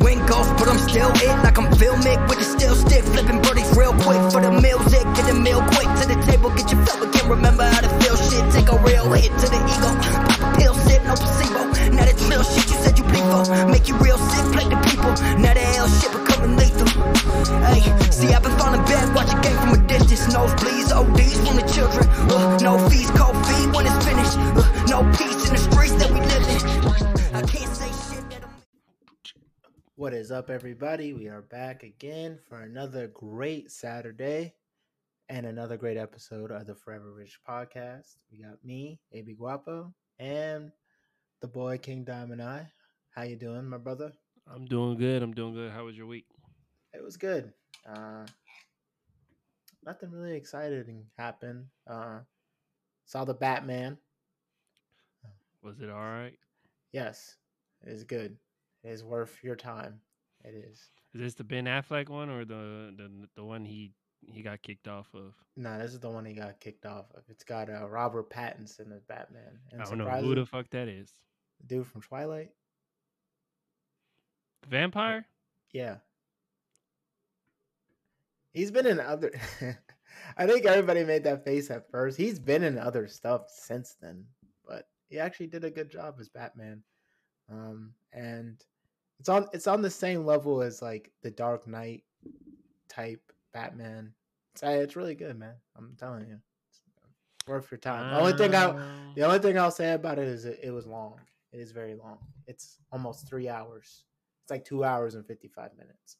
Wing golf, but I'm still it like I'm filmic with the still stick, flipping birdies real quick for the music, get the meal quick to the table, get your fill, but can't remember how to feel shit. Take a real hit to the ego, pop a pill, sip, no placebo. Now that's real shit you said you bleed for, make you real sick, play the people. Now the hell shit becoming lethal. Hey, see I've been falling back, watch a game from a distance, nosebleeds, ODs from the children. Uh, no fees, cold feet when it's finished. Uh, no peace in the streets What is up, everybody? We are back again for another great Saturday and another great episode of the Forever Rich podcast. We got me, AB Guapo, and the boy King Diamond Eye. How you doing, my brother? I'm doing good. I'm doing good. How was your week? It was good. Uh, nothing really exciting happened. Uh, saw the Batman. Was it all right? Yes, it is good. Is worth your time. It is. Is this the Ben Affleck one or the the the one he he got kicked off of? No, this is the one he got kicked off of. It's got uh, Robert Pattinson as Batman. And I don't know who the fuck that is. the dude from Twilight. Vampire? Yeah. He's been in other. I think everybody made that face at first. He's been in other stuff since then, but he actually did a good job as Batman. Um, and it's on it's on the same level as like the Dark Knight type Batman. It's, it's really good, man. I'm telling you, it's worth your time. The only thing I Um, the only thing I'll say about it is it, it was long. It is very long. It's almost three hours. It's like two hours and fifty five minutes.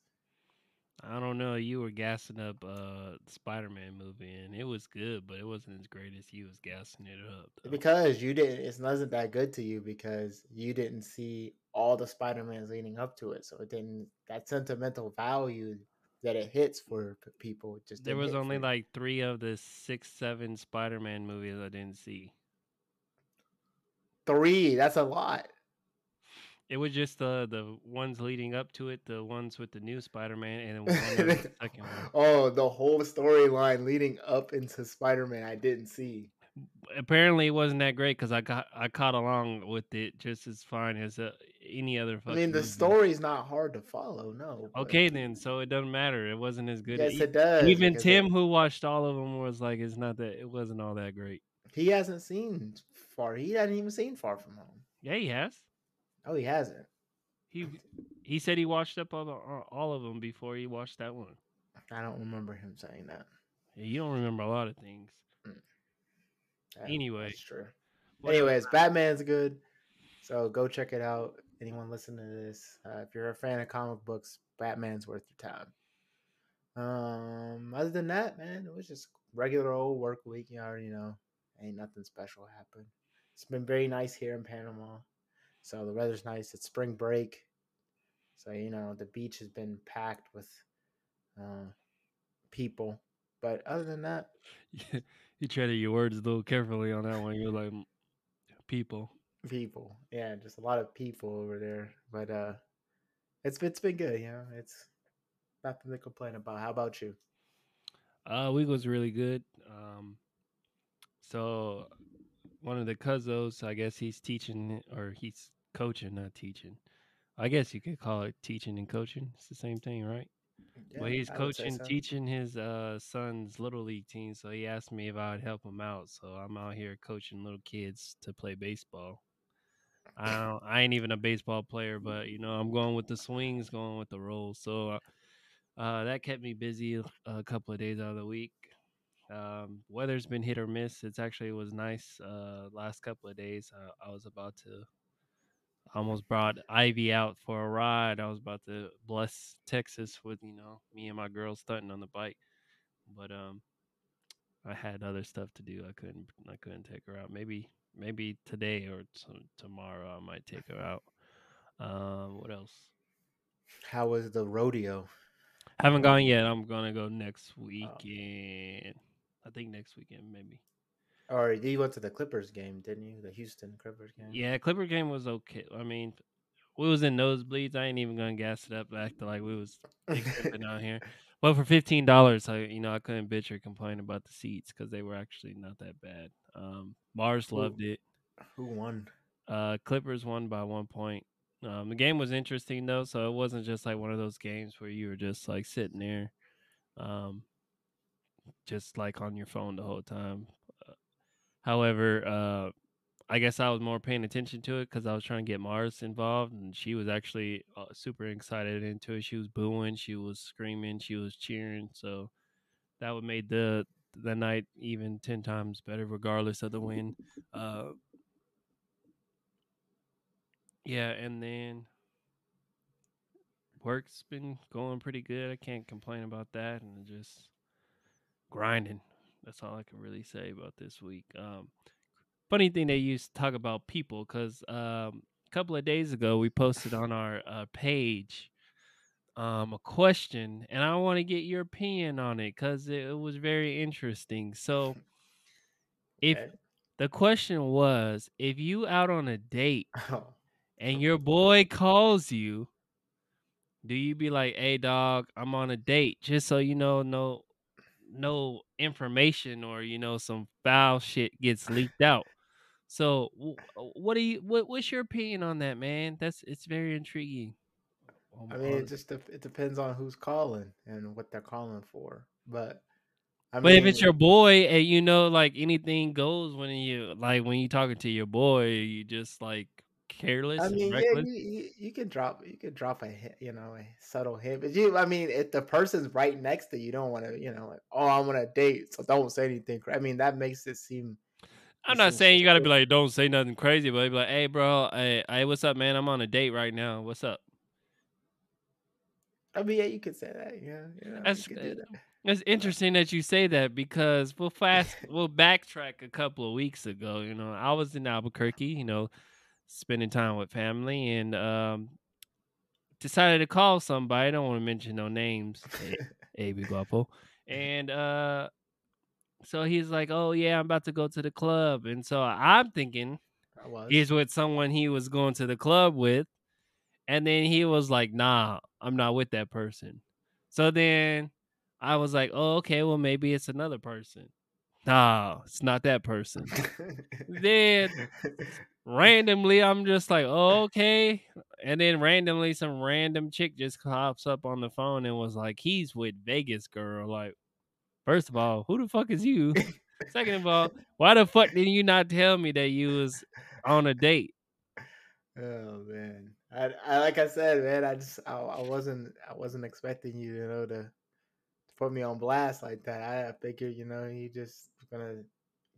I don't know. You were gassing up uh the Spider-Man movie, and it was good, but it wasn't as great as you was gassing it up. though. Because you didn't, it wasn't that good to you because you didn't see all the Spider Mans leading up to it, so it didn't. That sentimental value that it hits for people just there was only like three of the six, seven Spider-Man movies I didn't see. three. That's a lot. It was just the the ones leading up to it, the ones with the new Spider-Man, and then one the second one. oh, the whole storyline leading up into Spider Man, I didn't see. apparently it wasn't that great because I got I caught along with it just as fine as uh, any other. I mean, the story's not hard to follow. No. but- Okay, then, so it doesn't matter. It wasn't as good. Yes, it does. Even Tim, it- who watched all of them, was like, "It's not that. It wasn't all that great." he hasn't seen far. He hasn't even seen Far From Home. Yeah, he has. Oh, he hasn't. He he said he watched up all the, all of them before he watched that one. I don't remember him saying that. Yeah, You don't remember a lot of things. Mm. Yeah, Anyway. that's true. Anyways, Batman's good, so go check it out. Anyone listening to this, uh, if you're a fan of comic books, Batman's worth your time. Um, other than that, man, it was just regular old work week. You already know, ain't nothing special happened. It's been very nice here in Panama, so the weather's nice. It's spring break, so you know the beach has been packed with uh, people. But other than that, you treaded your words a little carefully on that one. You're like, "Mm, people. People yeah just a lot of people over there but uh it's it's been good you know it's nothing to complain about how about you Uh, week was really good. Um, so one of the cousins, I guess he's teaching or he's coaching, not teaching. I guess you could call it teaching and coaching. It's the same thing, right? well, he's I coaching, so. teaching his uh son's little league team. So he asked me if I would help him out. So I'm out here coaching little kids to play baseball. I don't, I ain't even a baseball player, but you know I'm going with the swings, going with the rolls. So uh, uh, that kept me busy a couple of days out of the week. Um, weather's been hit or miss. It's actually it was nice. Uh, last couple of days, uh, I was about to almost brought Ivy out for a ride. I was about to bless Texas with you know me and my girl stunting on the bike, but um, I had other stuff to do. I couldn't I couldn't take her out. Maybe maybe today or t- tomorrow I might take her out. Um, what else? how was the rodeo Haven't gone yet. I'm gonna go next weekend. I think next weekend maybe. or you went to the clippers game didn't you the houston clippers game Yeah, Clipper game was okay. I mean, we was in nosebleeds. I ain't even gonna gas it up, acting like we was out here. But for fifteen dollars, I you know I couldn't bitch or complain about the seats because they were actually not that bad. Um, Mars Ooh. loved it. who won Uh, Clippers won by one point. Um, the game was interesting though, so it wasn't just like one of those games where you were just like sitting there, um, just like on your phone the whole time. Uh, however, uh, I guess I was more paying attention to it because I was trying to get Mars involved, and she was actually uh, super excited into it. She was booing, she was screaming, she was cheering. So that would made the the night even ten times better, regardless of the win. Uh, yeah, and then work's been going pretty good. I can't complain about that, and just grinding. That's all I can really say about this week. Um, funny thing they used to talk about people because um, a couple of days ago we posted on our uh, page um, a question, and I want to get your opinion on it because it, it was very interesting. So, if Okay. the question was, if you out on a date Oh, and your boy calls you, do you be like, "Hey, dog, I'm on a date," just so you know, no, no information or you know some foul shit gets leaked out. So, uh, what do you? What, what's your opinion on that, man? That's it's very intriguing. Um, I mean, it just it depends on who's calling and what they're calling for. But I but if it's your boy and you know, like anything goes when you like when you talking to your boy, you just like careless I mean, yeah, you, you you can drop you can drop a you know a subtle hint, but you I mean if the person's right next to you, you don't want to you know like oh I'm on a date, so don't say anything. I mean that makes it seem. I'm not saying you got to be like, don't say nothing crazy, but be like, hey, bro, hey, hey, what's up, man? I'm on a date right now. What's up? I mean yeah, you could say that. Yeah, you know, That's you could do that. it's interesting that you say that because we'll fast we'll backtrack a couple of weeks ago. You know, I was in Albuquerque, you know, spending time with family, and um, decided to call somebody. I don't want to mention no names. A, a Guapo. And uh, so he's like, "Oh yeah, I'm about to go to the club," and so I'm thinking he's with someone he was going to the club with, and then he was like, "Nah, I'm not with that person." So then I was like, "Oh, okay, well maybe it's another person." Nah, it's not that person. Then randomly, I'm just like, "Oh, okay," and then randomly, some random chick just pops up on the phone and was like, "He's with Vegas girl." Like, first of all, who the fuck is you? Second of all, why the fuck did you not tell me that you was on a date? Oh man, I, I like I said, man, I just I, I wasn't I wasn't expecting you, you know, to put me on blast like that. I, I figured, you know, you just gonna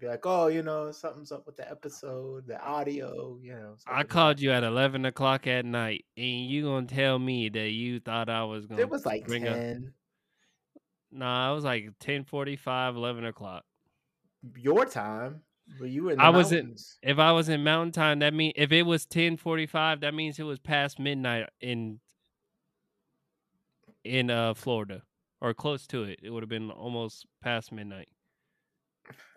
be like, oh, you know, something's up with the episode, the audio, you know. I called like you at eleven o'clock at night, and you gonna tell me that you thought I was gonna It was like bring up? Nah, it was like 10:45, 11 o'clock. your time, but you were in the I was in. mountains. If I was in Mountain Time, that mean if it was ten forty five, that means it was past midnight in in uh Florida or close to it. It would have been almost past midnight.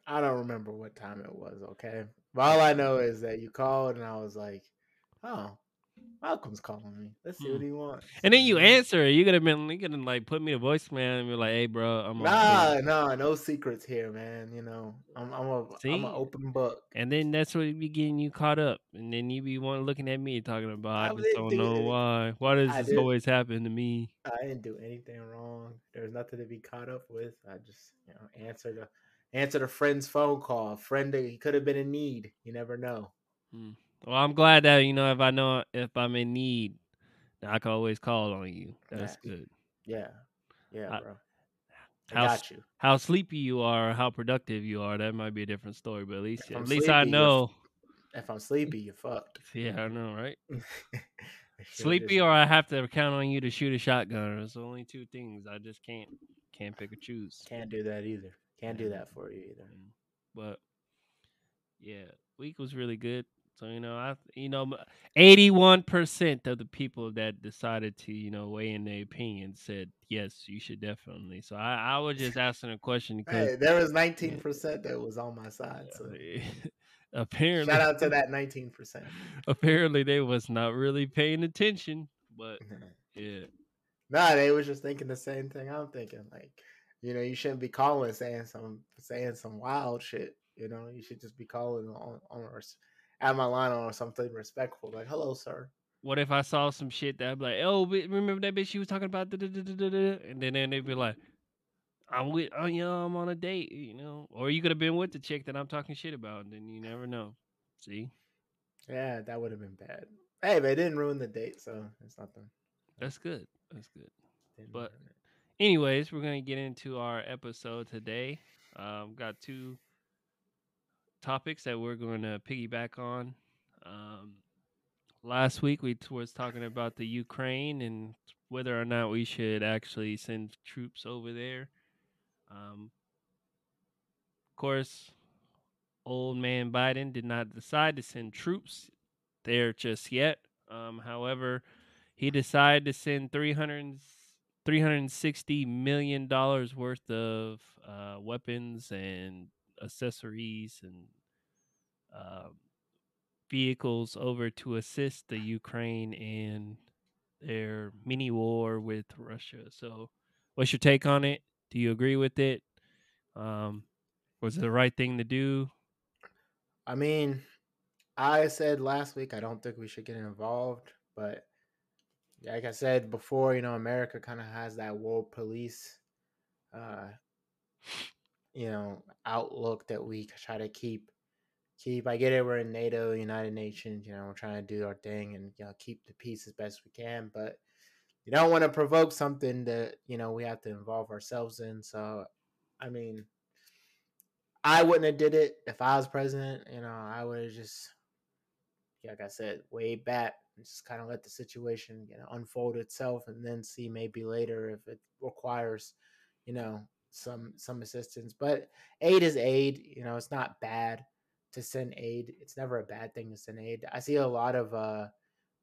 I don't remember what time it was. Okay, but all I know is that you called, and I was like, oh, Malcolm's calling me. Let's see what Hmm. he wants. And then you answer. it. You could have been. You could have like put me a voicemail and be like, "Hey, bro, I'm. Nah, date." nah, no secrets here, man. You know, I'm I'm a am an open book. And then that's what be getting you caught up, and then you be one looking at me talking about. I I just don't do know why. Why does I this did. always happen to me? I didn't do anything wrong. There's nothing to be caught up with. I just you know answered a answered a friend's phone call. A friend that he could have been in need. You never know. Well, I'm glad that you know if I know if I'm in need, I can always call on you. That's Yeah. good. Yeah, yeah, I- bro. I How got you. how sleepy you are, how productive you are, that might be a different story. But at least If I'm at least I sleepy, you're know. If I'm sleepy, you're fucked. Yeah, I know, right? Sleepy or I have to count on you to shoot a shotgun. It's only two things. I just can't can't pick or choose. can't do that either. Can't do that for you either. Mm, But yeah, week was really good. So you know, I you know, eighty one percent of the people that decided to you know weigh in their opinion said yes, you should definitely. So I I was just asking a question because Hey, there was 19% that was on my side. So apparently shout out to that 19%. apparently they was not really paying attention. But yeah, Nah, they was just thinking the same thing I'm thinking. Like, you know, you shouldn't be calling saying some saying some wild shit. You know, you should just be calling on on res- at my line on or something respectful, like "Hello, sir." what if I saw some shit that I'd be like, oh, remember that bitch she was talking about, and then, then they'd be like, I'm with, oh, you know, I'm on a date, you know, or you could have been with the chick that I'm talking shit about, and then you never know. See? Yeah, that would have been bad. Hey, but it didn't ruin the date, so it's nothing. That's good. That's good. But, anyways, we're gonna get into our episode today. Um, got two topics that we're going to piggyback on. Um, last week we was talking about the Ukraine and whether or not we should actually send troops over there. Um, of course, old man Biden did not decide to send troops there just yet. Um, however, he decided to send 300, 360 million dollars worth of uh, weapons and accessories and uh, vehicles over to assist the Ukraine in their mini war with Russia. So, what's your take on it? Do you agree with it? Um, was it the right thing to do? I mean, I said last week I don't think we should get involved, but like I said before, you know, America kind of has that world police, uh, you know, outlook that we try to keep. Keep. I get it. We're in NATO, United Nations. You know, we're trying to do our thing and you know keep the peace as best we can. But you don't want to provoke something that you know we have to involve ourselves in. So, I mean, I wouldn't have did it if I was president. You know, I would have just, like I said, way back and just kind of let the situation you know unfold itself, and then see maybe later if it requires, you know, some some assistance. But aid is aid. You know, it's not bad to send aid. It's never a bad thing to send aid. I see a lot of uh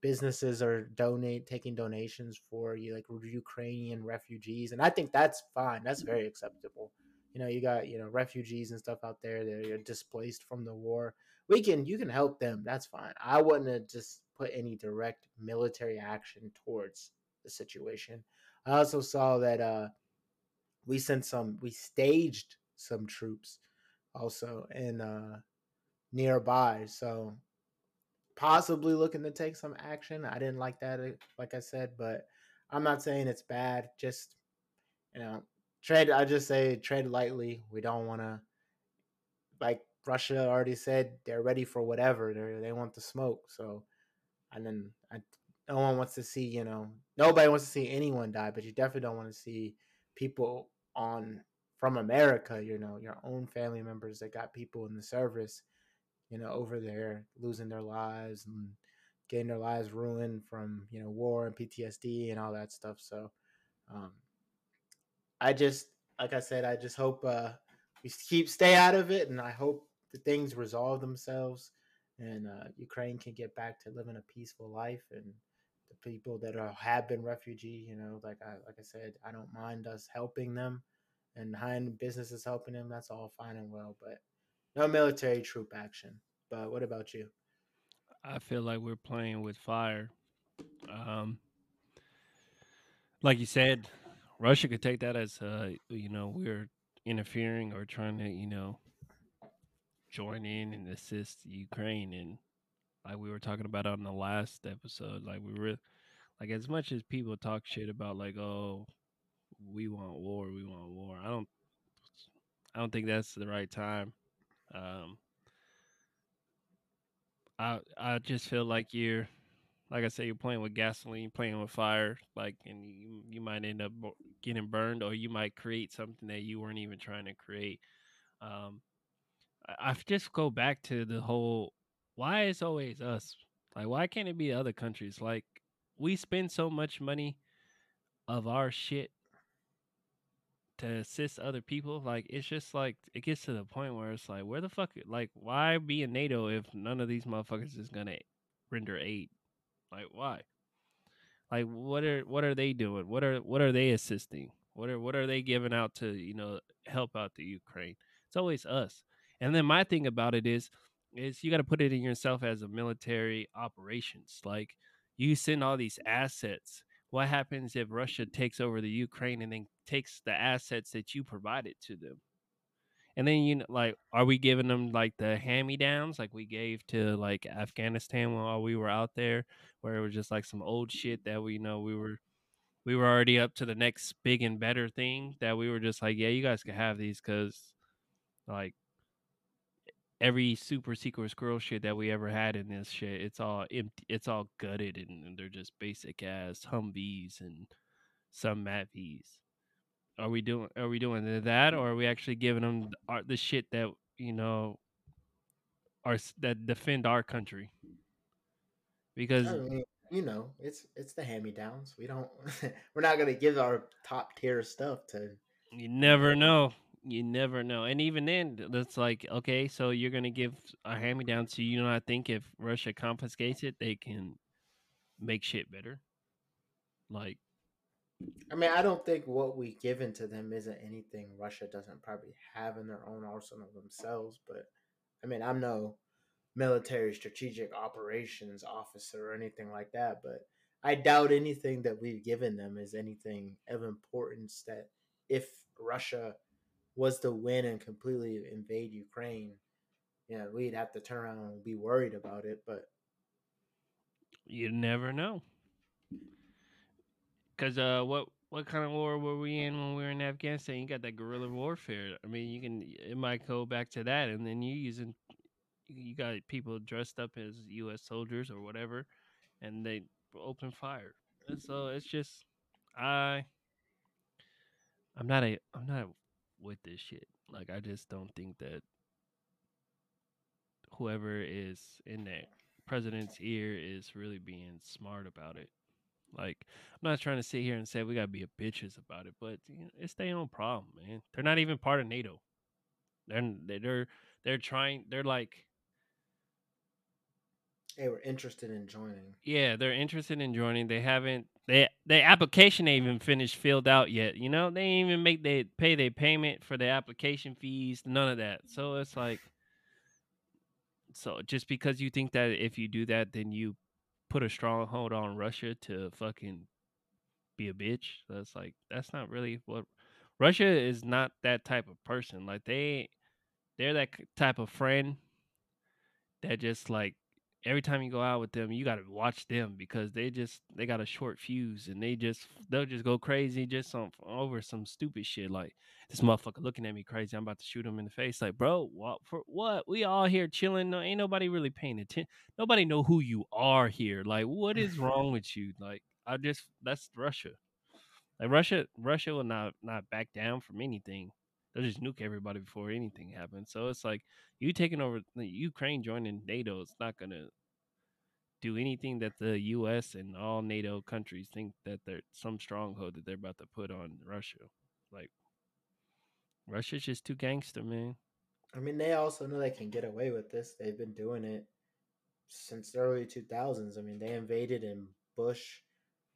businesses are donate taking donations for you like Ukrainian refugees, and I think that's fine. That's very acceptable. You know, you got you know refugees and stuff out there that are displaced from the war. We can you can help them. That's fine. I wouldn't have just put any direct military action towards the situation. I also saw that uh we sent some we staged some troops also in uh nearby. So possibly looking to take some action. I didn't like that, uh, like I said, but I'm not saying it's bad. Just you know, trade. I just say trade lightly. We don't want to, like Russia already said, they're ready for whatever. They they want the smoke. So, and then I, no one wants to see. You know, nobody wants to see anyone die, but you definitely don't want to see people on from America. You know, your own family members that got people in the service you know, over there losing their lives and getting their lives ruined from, you know, war and PTSD and all that stuff. So um I just like I said, I just hope uh we keep stay out of it and I hope the things resolve themselves and uh Ukraine can get back to living a peaceful life and the people that are have been refugee, you know, like I like I said, I don't mind us helping them and hiring businesses helping them. That's all fine and well, but no military troop action. But what about you? I feel like we're playing with fire. Um, like you said, Russia could take that as uh, you know we're interfering or trying to you know join in and assist Ukraine and like we were talking about on the last episode, like we were like as much as people talk shit about like oh we want war, we want war. I don't I don't think that's the right time. Um, I I just feel like you're, like I say, you're playing with gasoline, playing with fire, like, and you you might end up getting burned, or you might create something that you weren't even trying to create. Um, I, I just go back to the whole why is always us? Like, why can't it be other countries? Like, we spend so much money of our shit to assist other people. Like it's just like it gets to the point where it's like, where the fuck, like, why be in NATO if none of these motherfuckers is gonna render aid? Like, why? Like, what are what are they doing? What are what are they assisting? What are what are they giving out to you know help out the Ukraine? It's always us. And then my thing about it is, is you got to put it in yourself as a military operations. Like you send all these assets what happens if Russia takes over the Ukraine and then takes the assets that you provided to them? And then you know, like, are we giving them like the hand me downs like we gave to like Afghanistan while we were out there, where it was just like some old shit that we know we were we were already up to the next big and better thing that we were just like, yeah, you guys can have these because like every super secret squirrel shit that we ever had in this shit, it's all empty, it's all gutted and, and they're just basic ass Humvees and some Mavies. Are we doing? Are we doing that, or are we actually giving them the shit that you know, our that defend our country? Because you know, it's it's the hand me downs. We don't. we're not gonna give our top tier stuff to. you never know. You never know. And even then, that's like, okay, so you're gonna give a hand me down. So you not think if Russia confiscates it, they can make shit better? Like, I mean, I don't think what we given to them isn't anything Russia doesn't probably have in their own arsenal themselves. But I mean, I'm no military strategic operations officer or anything like that. But I doubt anything that we've given them is anything of importance that if Russia was to win and completely invade Ukraine, you know, we'd have to turn around and be worried about it. But you never know. Cause uh, what what kind of war were we in when we were in Afghanistan? You got that guerrilla warfare. I mean, you can it might go back to that, and then you using you got people dressed up as U.S. soldiers or whatever, and they open fire. And so it's just I I'm not a I'm not with this shit. Like I just don't think that whoever is in that president's ear is really being smart about it. Like I'm not trying to sit here and say we gotta be a bitches about it, but you know, it's their own problem, man. They're not even part of NATO. They're they're they're trying. They're like they were interested in joining. Yeah, they're interested in joining. They haven't they the application ain't even finished filled out yet. You know, they ain't even make they pay their payment for the application fees, none of that. So it's like so just because you think that if you do that then you put a stronghold on Russia to fucking be a bitch. That's like that's not really what Russia is not that type of person. Like they they're that type of friend that just like every time you go out with them, you got to watch them because they just they got a short fuse and they just they'll just go crazy just on over some stupid shit like this motherfucker looking at me crazy. I'm about to shoot him in the face. Like, bro, what for what? We all here chilling. No, ain't nobody really paying attention. Nobody know who you are here. Like, what is wrong with you? Like, I just that's Russia. Like Russia, Russia will not not back down from anything. They'll just nuke everybody before anything happens. So it's like you taking over Ukraine joining NATO. It's not gonna do anything that the U.S. and all NATO countries think that they're some stronghold that they're about to put on Russia. Like Russia's just too gangster, man. I mean, they also know they can get away with this. They've been doing it since the early 2000s. I mean, they invaded in Bush,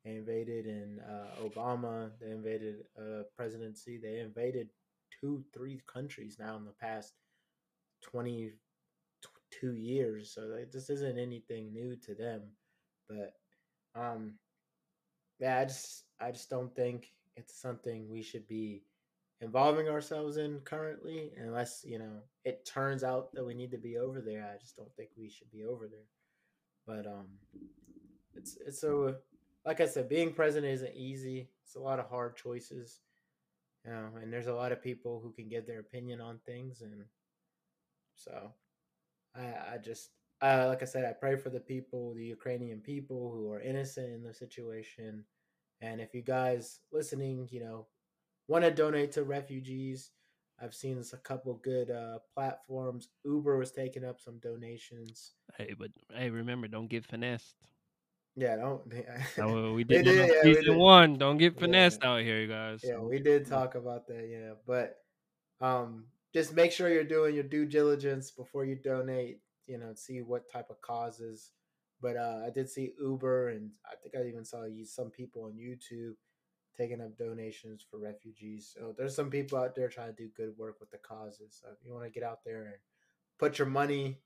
they invaded in uh, Obama, they invaded uh, presidency, they invaded two, three countries now in the past 22 years. So like, this isn't anything new to them. But um, yeah, I just I just don't think it's something we should be involving ourselves in currently unless you know it turns out that we need to be over there i just don't think we should be over there but um it's it's so like i said being president isn't easy it's a lot of hard choices know and there's a lot of people who can give their opinion on things and so i i just uh, like i said i pray for the people the ukrainian people who are innocent in the situation and if you guys listening you know want to donate to refugees. I've seen a couple good uh, platforms. Uber was taking up some donations. Hey, but hey, remember, don't get finessed. Yeah, don't. oh, we did, did yeah, season did. one. Don't get finessed yeah. out here, you guys. Yeah, we did talk about that. Yeah, but um, just make sure you're doing your due diligence before you donate. You know, see what type of causes. But uh, I did see Uber, and I think I even saw some people on YouTube taking up donations for refugees. So there's some people out there trying to do good work with the causes. So if you want to get out there and put your money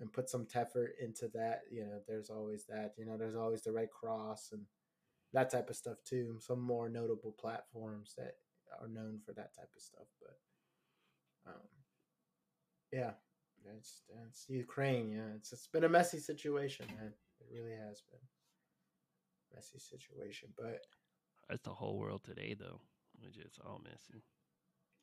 and put some effort into that, you know, there's always that. You know, there's always the Red Cross and that type of stuff too. Some more notable platforms that are known for that type of stuff. But um, Yeah, it's Ukraine. Yeah, it's it's been a messy situation, man. It really has been messy situation, but That's the whole world today, though. Which is all messy.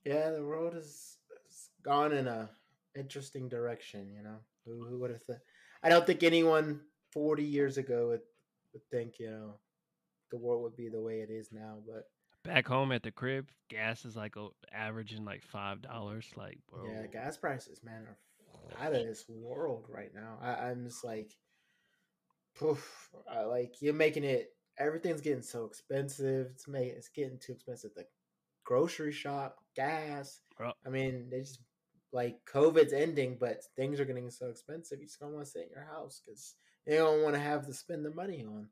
yeah, the world has, has gone in a interesting direction. You know, who who would have thought? I don't think anyone forty years ago would would think you know the world would be the way it is now. But Back home at the crib, gas is like averaging like five dollars. Like, bro, yeah, gas prices, man, are out of this world right now. I, I'm just like, poof, I, like you're making it. Everything's getting so expensive. It's make it's getting too expensive. The grocery shop, gas. Bro. I mean, they just like COVID's ending, but things are getting so expensive. You just don't want to sit in your house because you don't want to have to spend the money on,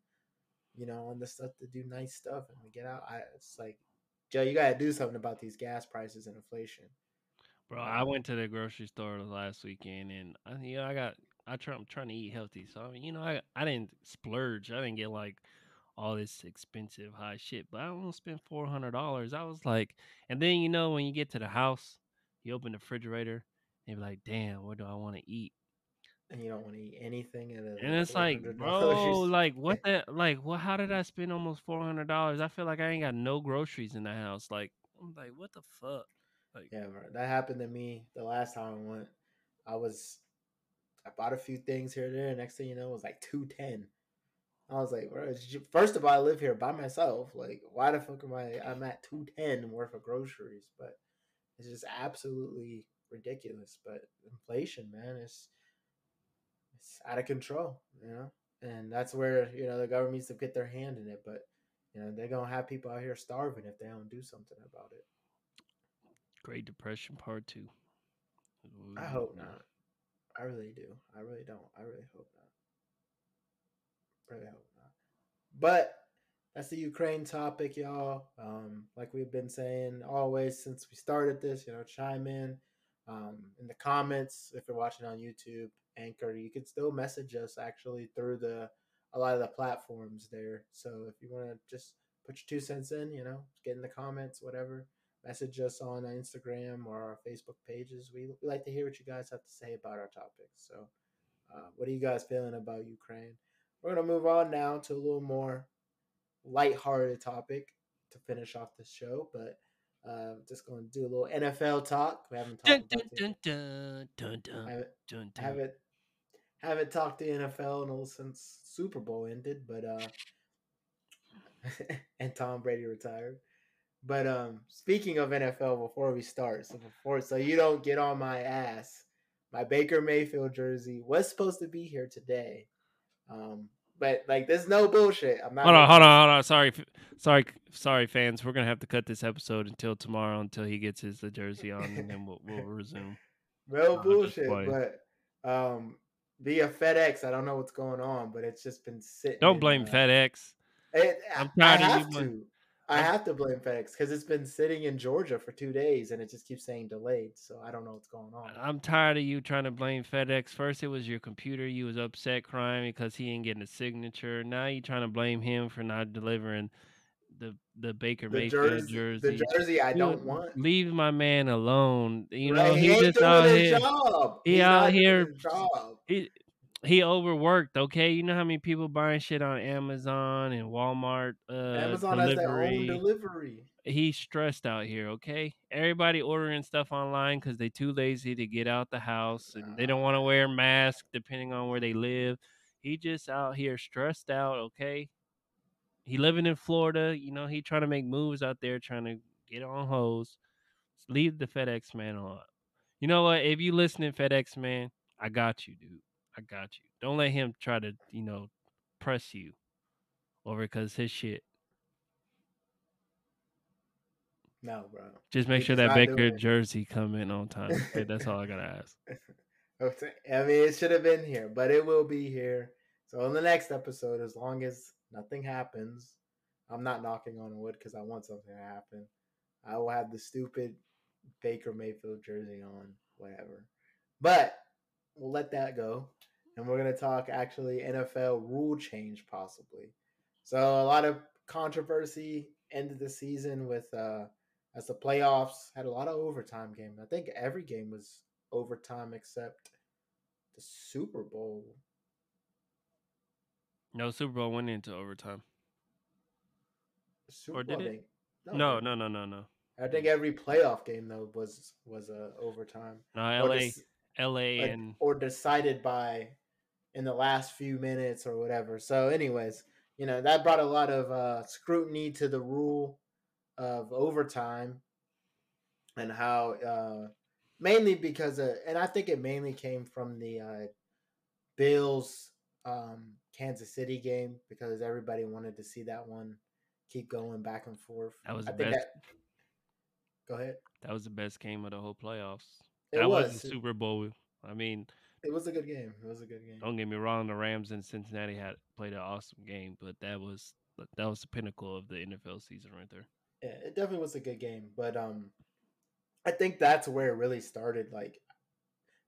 you know, on the stuff to do nice stuff and get out. I, it's like, Joe, you got to do something about these gas prices and inflation. Bro, I went to the grocery store last weekend, and I, you know, I got I try I'm trying to eat healthy, so I mean, you know, I I didn't splurge. I didn't get like all this expensive high shit, but I don't want to spend four hundred dollars. I was like, and then you know when you get to the house, you open the refrigerator, and you're like, damn, what do I want to eat? and you don't want to eat anything at a And it's like, bro, like what the like what? How did I spend almost four hundred dollars? I feel like I ain't got no groceries in the house. Like I'm like, what the fuck? Like, yeah, bro, that happened to me the last time I went. I was, I bought a few things here and there. Next thing you know, it was like two ten. I was like, bro, first of all, I live here by myself. Like, why the fuck am I? I'm at two ten worth of groceries, but it's just absolutely ridiculous. But inflation, man, is it's out of control, you know. And that's where you know the government needs to get their hand in it. But you know they're gonna have people out here starving if they don't do something about it. Great Depression Part Two. we I hope not. I really do. I really don't. I really hope not. Really hope not. But that's the Ukraine topic, y'all. Um, like we've been saying always since we started this, you know, chime in um, in the comments if you're watching on YouTube, Anchor. You can still message us actually through the a lot of the platforms there. So if you want to just put your two cents in, you know, get in the comments, whatever message us on Instagram or our Facebook pages. We, we like to hear what you guys have to say about our topics. So, uh, what are you guys feeling about Ukraine? We're going to move on now to a little more lighthearted topic to finish off the show, but uh, just going to do a little NFL talk. We haven't talked dun, dun, dun, dun, dun, haven't, dun, dun. haven't haven't talked to NFL in a- since Super Bowl ended, but uh, and Tom Brady retired. But um, speaking of NFL, before we start, so before so you don't get on my ass, my Baker Mayfield jersey was supposed to be here today, um, but like there's no bullshit. I'm not. Hold on, hold on, hold on. Sorry, sorry, sorry, fans. We're gonna have to cut this episode until tomorrow until he gets his the jersey on, and then we'll we'll resume. No bullshit, but um, via FedEx, I don't know what's going on, but it's just been sitting. Don't in, blame uh, FedEx. It, I'm I tired of you to. I have to blame FedEx because it's been sitting in Georgia for two days and it just keeps saying delayed. So I don't know what's going on. I'm tired of you trying to blame FedEx. First, it was your computer. You was upset crying because he ain't getting a signature. Now you trying to blame him for not delivering the the Baker The Mayfield jersey, jersey. the jersey I don't want. Leave my man alone. You Right, know he, just out his here. job. he He's out here- his job. He he overworked. Okay, you know how many people buying shit on Amazon and Walmart uh, Amazon has their own delivery. delivery. He's stressed out here. Okay, everybody ordering stuff online because they too lazy to get out the house and they don't want to wear masks depending on where they live. He just out here stressed out. Okay, he living in Florida. You know he trying to make moves out there, trying to get on hoes. Leave the FedEx man on. You know what? If you listening, FedEx man, I got you, dude. I got you. Don't let him try to, you know, press you over because his shit. No, bro. Just make He sure that Baker jersey come in on time. That's all I gotta ask. I mean, it should have been here, but it will be here. So in the next episode, as long as nothing happens, I'm not knocking on wood because I want something to happen. I will have the stupid Baker Mayfield jersey on, whatever. But we'll let that go, and we're gonna talk actually NFL rule change possibly. So a lot of controversy ended the season with uh as the playoffs had a lot of overtime game. I think every game was overtime except the Super Bowl. No, Super Bowl went into overtime. Super Or did Bowl, I it? No, no, no, no, no. I think every playoff game though was was a overtime. No, LA, LA, and or decided by in the last few minutes or whatever. So, anyways, you know that brought a lot of uh, scrutiny to the rule of overtime and how uh, mainly because of, and I think it mainly came from the uh, Bills um, Kansas City game because everybody wanted to see that one keep going back and forth. That was I the think best. that. Go ahead. that was the best game of the whole playoffs. It that was. wasn't Super Bowl. I mean, It was a good game. It was a good game. don't get me wrong, the Rams and Cincinnati had played an awesome game, but that was that was the pinnacle of the NFL season right there. yeah, it definitely was a good game. But um, I think that's where it really started. Like,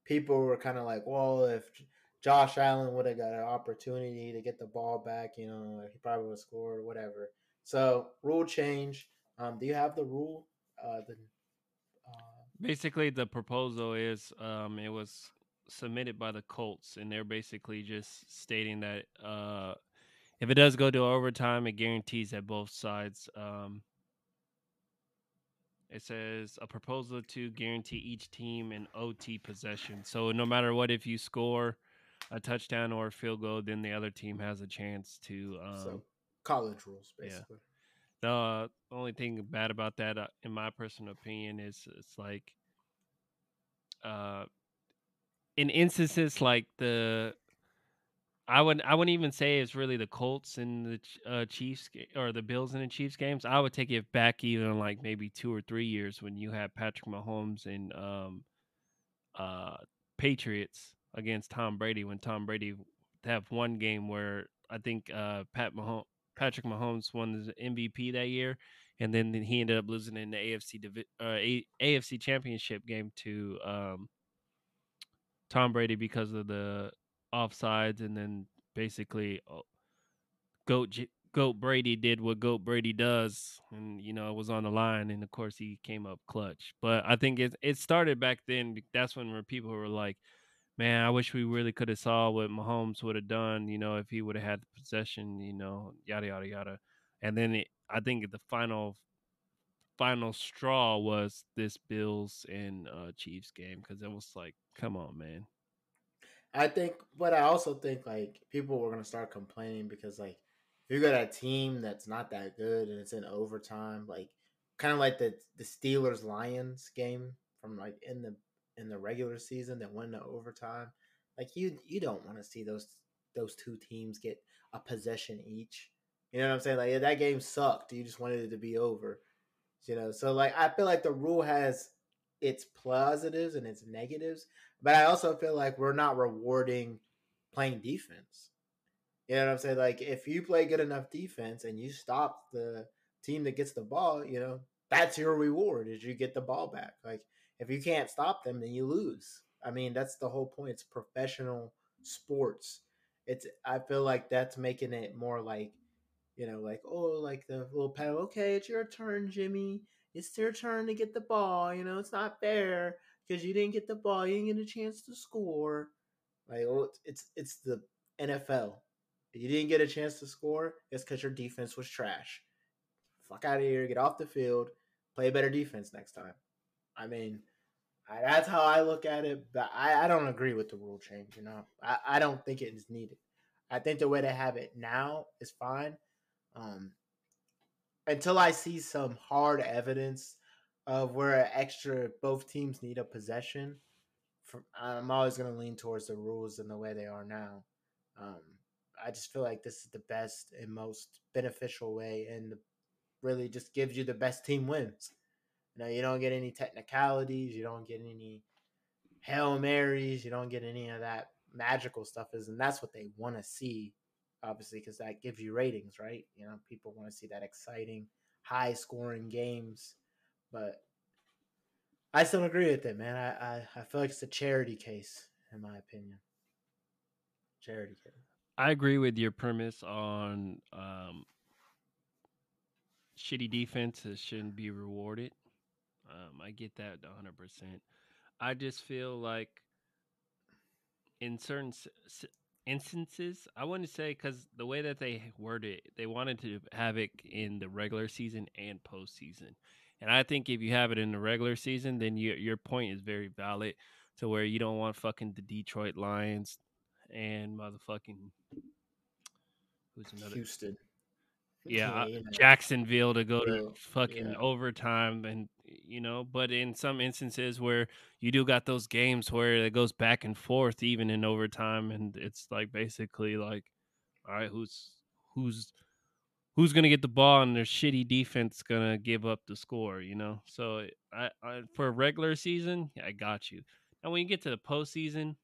people were kind of like, well, if Josh Allen would have got an opportunity to get the ball back, you know, he probably would have scored or whatever. So rule change. Um, do you have the rule? Uh, the uh, Basically, the proposal is um, it was submitted by the Colts, and they're basically just stating that uh, if it does go to overtime, it guarantees that both sides. Um, it says a proposal to guarantee each team an OT possession. So no matter what, if you score a touchdown or a field goal, then the other team has a chance to. Um, so college rules yeah. basically. the only thing bad about that, uh, in my personal opinion, is it's like, uh, in instances like the, I would I wouldn't even say it's really the Colts and the uh, Chiefs or the Bills and the Chiefs games. I would take it back even like maybe two or three years when you had Patrick Mahomes and um, uh, Patriots against Tom Brady when Tom Brady have one game where I think uh, Pat Mahomes. Patrick Mahomes won the MVP that year, and then he ended up losing in the AFC uh, AFC Championship game to um, Tom Brady because of the offsides, and then basically uh, Goat Goat Brady did what Goat Brady does, and you know it was on the line, and of course he came up clutch. But I think it it started back then. That's when people were like, man, I wish we really could have saw what Mahomes would have done, you know, if he would have had the possession, you know, yada yada yada. And then it, I think the final final straw was this Bills and uh, Chiefs game because it was like, come on, man. I think, but I also think like people were gonna start complaining because like if you got a team that's not that good and it's in overtime, like kind of like the the Steelers Lions game from like in the in the regular season that went to overtime, like you you don't want to see those those two teams get a possession each. You know what I'm saying? Like yeah, that game sucked. You just wanted it to be over. You know, so like I feel like the rule has its positives and its negatives, but I also feel like we're not rewarding playing defense. You know what I'm saying? Like if you play good enough defense and you stop the team that gets the ball, you know, that's your reward is you get the ball back. Like if you can't stop them, then you lose. I mean, that's the whole point. It's professional sports. It's I feel like that's making it more like, you know, like oh, like the little pedal. Okay, it's your turn, Jimmy. It's your turn to get the ball. You know, it's not fair because you didn't get the ball. You didn't get a chance to score. Like oh, it's it's, the NFL. If you didn't get a chance to score, it's because your defense was trash. Fuck out of here. Get off the field. Play better defense next time. I mean, I, that's how I look at it. But I, I don't agree with the rule change. You know, I, I don't think it is needed. I think the way they have it now is fine. Um, until I see some hard evidence of where extra both teams need a possession, from, I'm always going to lean towards the rules and the way they are now. Um, I just feel like this is the best and most beneficial way, and really just gives you the best team wins. You know, you don't get any technicalities, you don't get any hail marys, you don't get any of that magical stuff. Is and that's what they want to see, obviously, because that gives you ratings, right? You know, people want to see that exciting, high scoring games, but I still agree with it, man. I, I I feel like it's a charity case, in my opinion. Charity case. I agree with your premise on um, shitty defenses shouldn't be rewarded. Um, I get that 100%. I just feel like in certain instances, I wouldn't say because the way that they worded it, they wanted to have it in the regular season and postseason. And I think if you have it in the regular season, then your your point is very valid to where you don't want fucking the Detroit Lions and motherfucking who's another Houston. yeah, uh, you know. Jacksonville to go to fucking yeah. overtime and you know, but in some instances where you do got those games where it goes back and forth even in overtime and it's like basically like all right, who's who's who's going to get the ball and their shitty defense going to give up the score, you know? So I, I for a regular season, yeah, I got you. Now when you get to the postseason,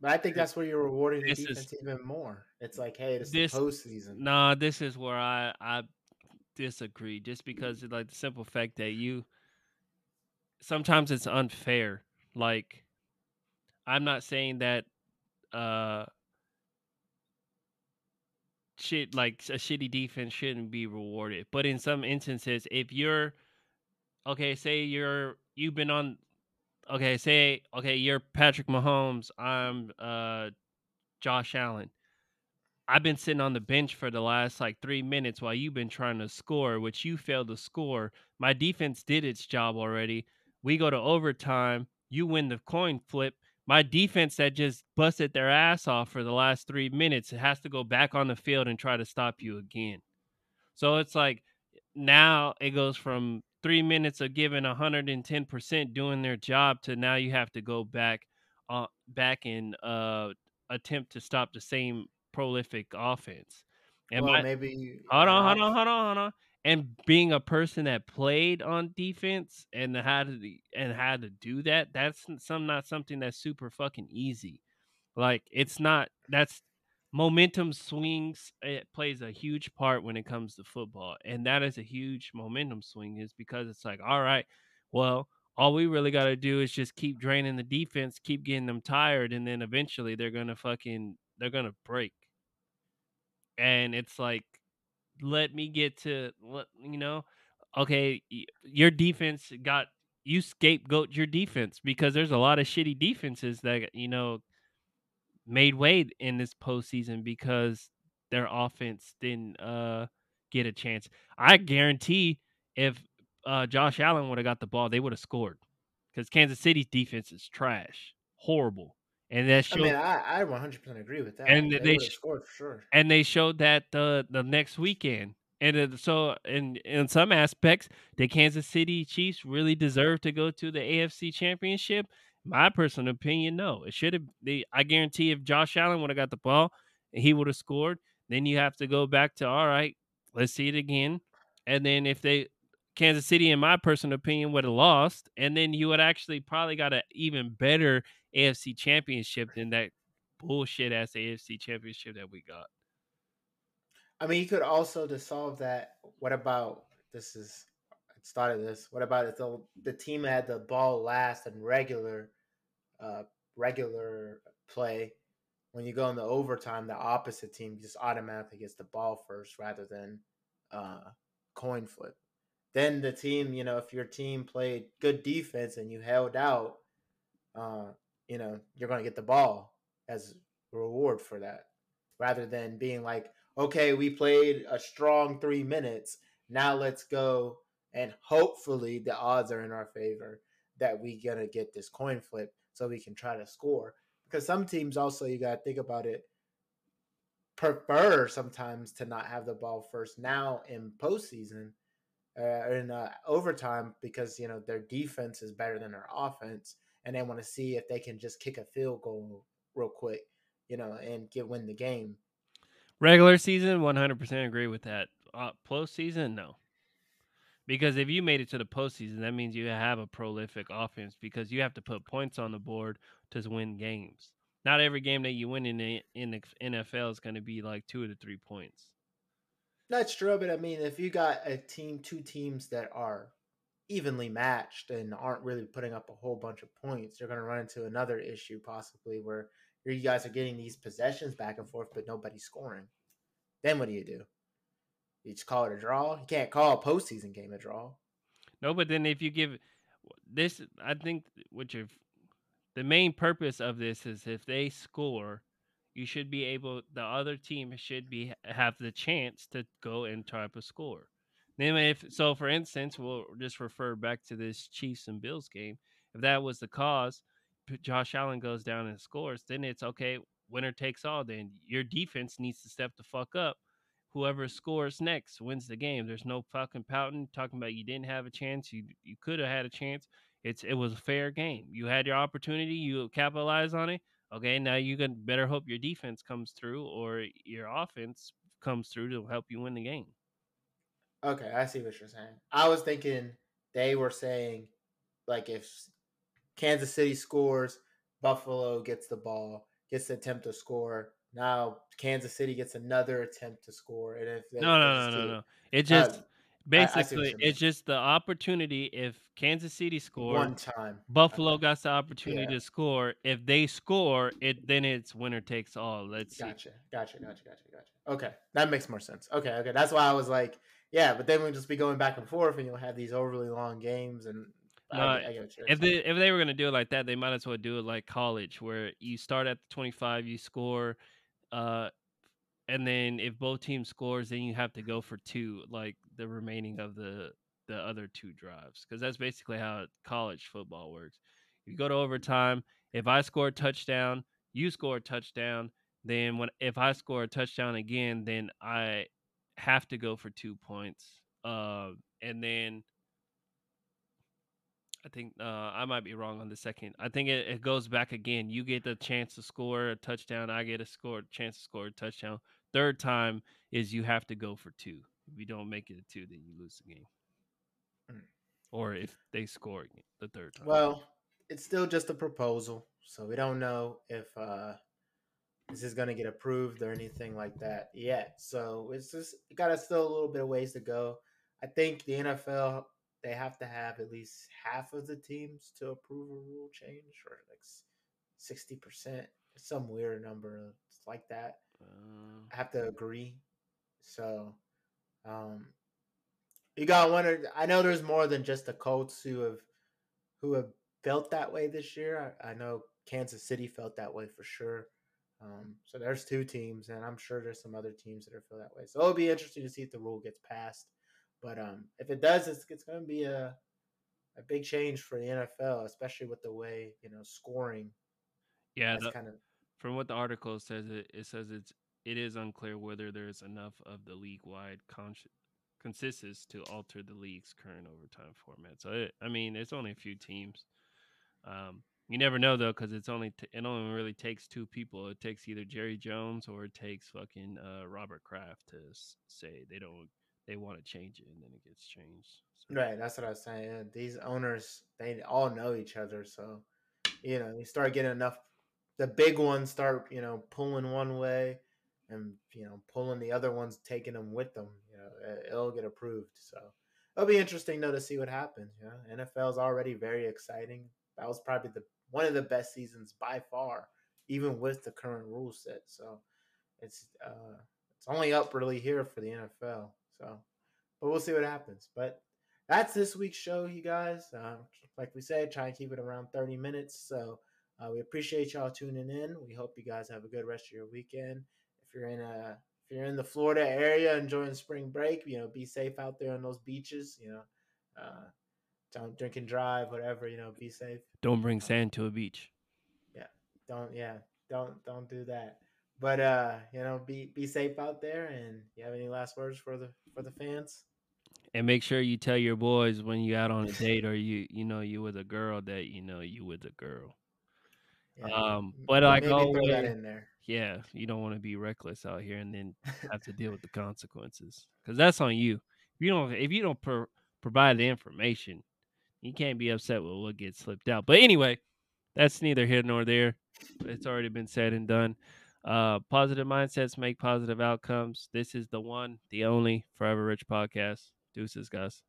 But I think that's where you're rewarding the This is- defense even more. It's like, hey, it's This- the postseason. Nah, this is where I I disagree. Just because like the simple fact that you sometimes it's unfair. Like I'm not saying that uh shit like a shitty defense shouldn't be rewarded. But in some instances, if you're okay, say you're you've been on okay, say okay, you're Patrick Mahomes, I'm uh Josh Allen. I've been sitting on the bench for the last like three minutes while you've been trying to score, which you failed to score. My defense did its job already. We go to overtime. You win the coin flip. My defense that just busted their ass off for the last three minutes has to go back on the field and try to stop you again. So it's like now it goes from three minutes of giving 110% doing their job to now you have to go back uh, back and uh, attempt to stop the same prolific offense. And well, maybe. hold on, hold uh, on, hold on, hold on. And being a person that played on defense and how to and had to do that, that's some not something that's super fucking easy. Like it's not that's momentum swings it plays a huge part when it comes to football. And that is a huge momentum swing is because it's like, all right, well, all we really got to do is just keep draining the defense, keep getting them tired, and then eventually they're gonna fucking they're gonna break. And it's like, let me get to let you know, okay, your defense got you scapegoat your defense because there's a lot of shitty defenses that you know made way in this postseason because their offense didn't uh get a chance. I guarantee if uh Josh Allen would have got the ball, they would have scored because Kansas City's defense is trash, horrible, and that I showed mean, I, I 100% agree with that. And they, they scored for sure. and they showed that the the next weekend. And it, so, in in some aspects, the Kansas City Chiefs really deserve to go to the AFC Championship. My personal opinion, no, it should have. I guarantee, if Josh Allen would have got the ball, he would have scored. Then you have to go back to all right, let's see it again. And then if they Kansas City, in my personal opinion, would have lost, and then you would actually probably got an even better AFC Championship than that bullshit ass AFC Championship that we got. I mean, you could also to solve that. What about this? Is it started this? What about if the the team had the ball last and regular, uh, regular play? When you go in the overtime, the opposite team just automatically gets the ball first rather than uh, coin flip. Then the team, you know, if your team played good defense and you held out, uh, you know, you're going to get the ball as reward for that, rather than being like, okay, we played a strong three minutes. Now let's go and hopefully the odds are in our favor that we gonna get this coin flip so we can try to score. Because some teams also you gotta think about it prefer sometimes to not have the ball first now in postseason uh, in uh, overtime because you know their defense is better than their offense and they want to see if they can just kick a field goal real quick you know and get win the game Regular season, one hundred percent agree with that. Uh, postseason, no, because if you made it to the postseason, that means you have a prolific offense because you have to put points on the board to win games. Not every game that you win in the in the NFL is going to be like two to three points. That's true, but I mean, if you got a team, two teams that are evenly matched and aren't really putting up a whole bunch of points, you're going to run into another issue possibly where you guys are getting these possessions back and forth, but nobody's scoring. Then what do you do? You just call it a draw. You can't call a postseason game a draw. No, but then if you give this, I think what you're the main purpose of this is if they score, you should be able the other team should be have the chance to go and try up a score. Then if so, for instance, we'll just refer back to this Chiefs and Bills game. If that was the cause, Josh Allen goes down and scores, then it's okay. Winner takes all. Then your defense needs to step the fuck up. Whoever scores next wins the game. There's no fucking pouting talking about you didn't have a chance. You you could have had a chance. It's it was a fair game. You had your opportunity. You capitalize on it. Okay, now you can better hope your defense comes through or your offense comes through to help you win the game. Okay, I see what you're saying. I was thinking they were saying like if Kansas City scores, Buffalo gets the ball, gets the attempt to score. Now Kansas City gets another attempt to score, and if no, no, no, no, no, it uh, just basically it's just the opportunity. If Kansas City scores one time, Buffalo okay. got the opportunity yeah. to score. If they score, it then it's winner takes all. Let's gotcha, see. Gotcha, gotcha, gotcha, gotcha. Okay, that makes more sense. Okay, okay, that's why I was like, yeah, but then we'll just be going back and forth, and you'll have these overly long games, and no, I, I if they if they were gonna do it like that, they might as well do it like college, where you start at the twenty five, you score, uh, and then if both teams scores, then you have to go for two, like the remaining of the the other two drives, because that's basically how college football works. You go to overtime. If I score a touchdown, you score a touchdown. Then when if I score a touchdown again, then I have to go for two points. Uh, and then I think uh, I might be wrong on the second. I think it, it, goes back again. You get the chance to score a touchdown. I get a score chance to score a touchdown. Third time is you have to go for two. If you don't make it a two, then you lose the game. Mm. Or if they score the third time. Well, it's still just a proposal, so we don't know if uh, this is going to get approved or anything like that yet. So it's just got us still a little bit of ways to go. I think the NFL they have to have at least half of the teams to approve a rule change, or like sixty percent, some weird number like that. Uh, I have to agree. So, um, you got one. Or, I know there's more than just the Colts who have who have felt that way this year. I, I know Kansas City felt that way for sure. Um, so there's two teams, and I'm sure there's some other teams that are feel that way. So it'll be interesting to see if the rule gets passed. But um, if it does, it's, it's going to be a a big change for the NFL, especially with the way you know scoring. Yeah, the, kind of from what the article says, it, it says it's it is unclear whether there's enough of the league wide con- consensus to alter the league's current overtime format. So it, I mean, it's only a few teams. Um, you never know though, because it's only t- it only really takes two people. It takes either Jerry Jones or it takes fucking uh, Robert Kraft to s- say they don't they want to change it, and then it gets changed. So. Right, that's what I was saying. These owners, they all know each other, so you know, you start getting enough. The big ones start, you know, pulling one way, and you know, pulling the other ones, taking them with them. You know, it'll get approved. So it'll be interesting though to see what happens. You know, NFL is already very exciting. That was probably the one of the best seasons by far, even with the current rule set. So it's uh, it's only up really here for the NFL. So, but we'll see what happens. But that's this week's show, you guys. Uh, like we said, try and keep it around 30 minutes. So uh, we appreciate y'all tuning in. We hope you guys have a good rest of your weekend. If you're in a if you're in the Florida area enjoying spring break, you know, be safe out there on those beaches. You know, uh, don't drink and drive, whatever. You know, be safe. Don't bring sand to a beach. Yeah, don't. Yeah, don't don't do that. But uh, you know, be be safe out there. And you have any last words for the for the fans? And make sure you tell your boys when you out on a date or you you know you with a girl that you know you with a girl. Yeah, um, but like always, that in there. Yeah, you don't want to be reckless out here and then have to deal with the consequences because that's on you. If you don't if you don't pro- provide the information, you can't be upset with what gets slipped out. But anyway, that's neither here nor there. It's already been said and done. Uh, positive mindsets make positive outcomes. This is the one, the only Forever Rich podcast. Deuces, guys.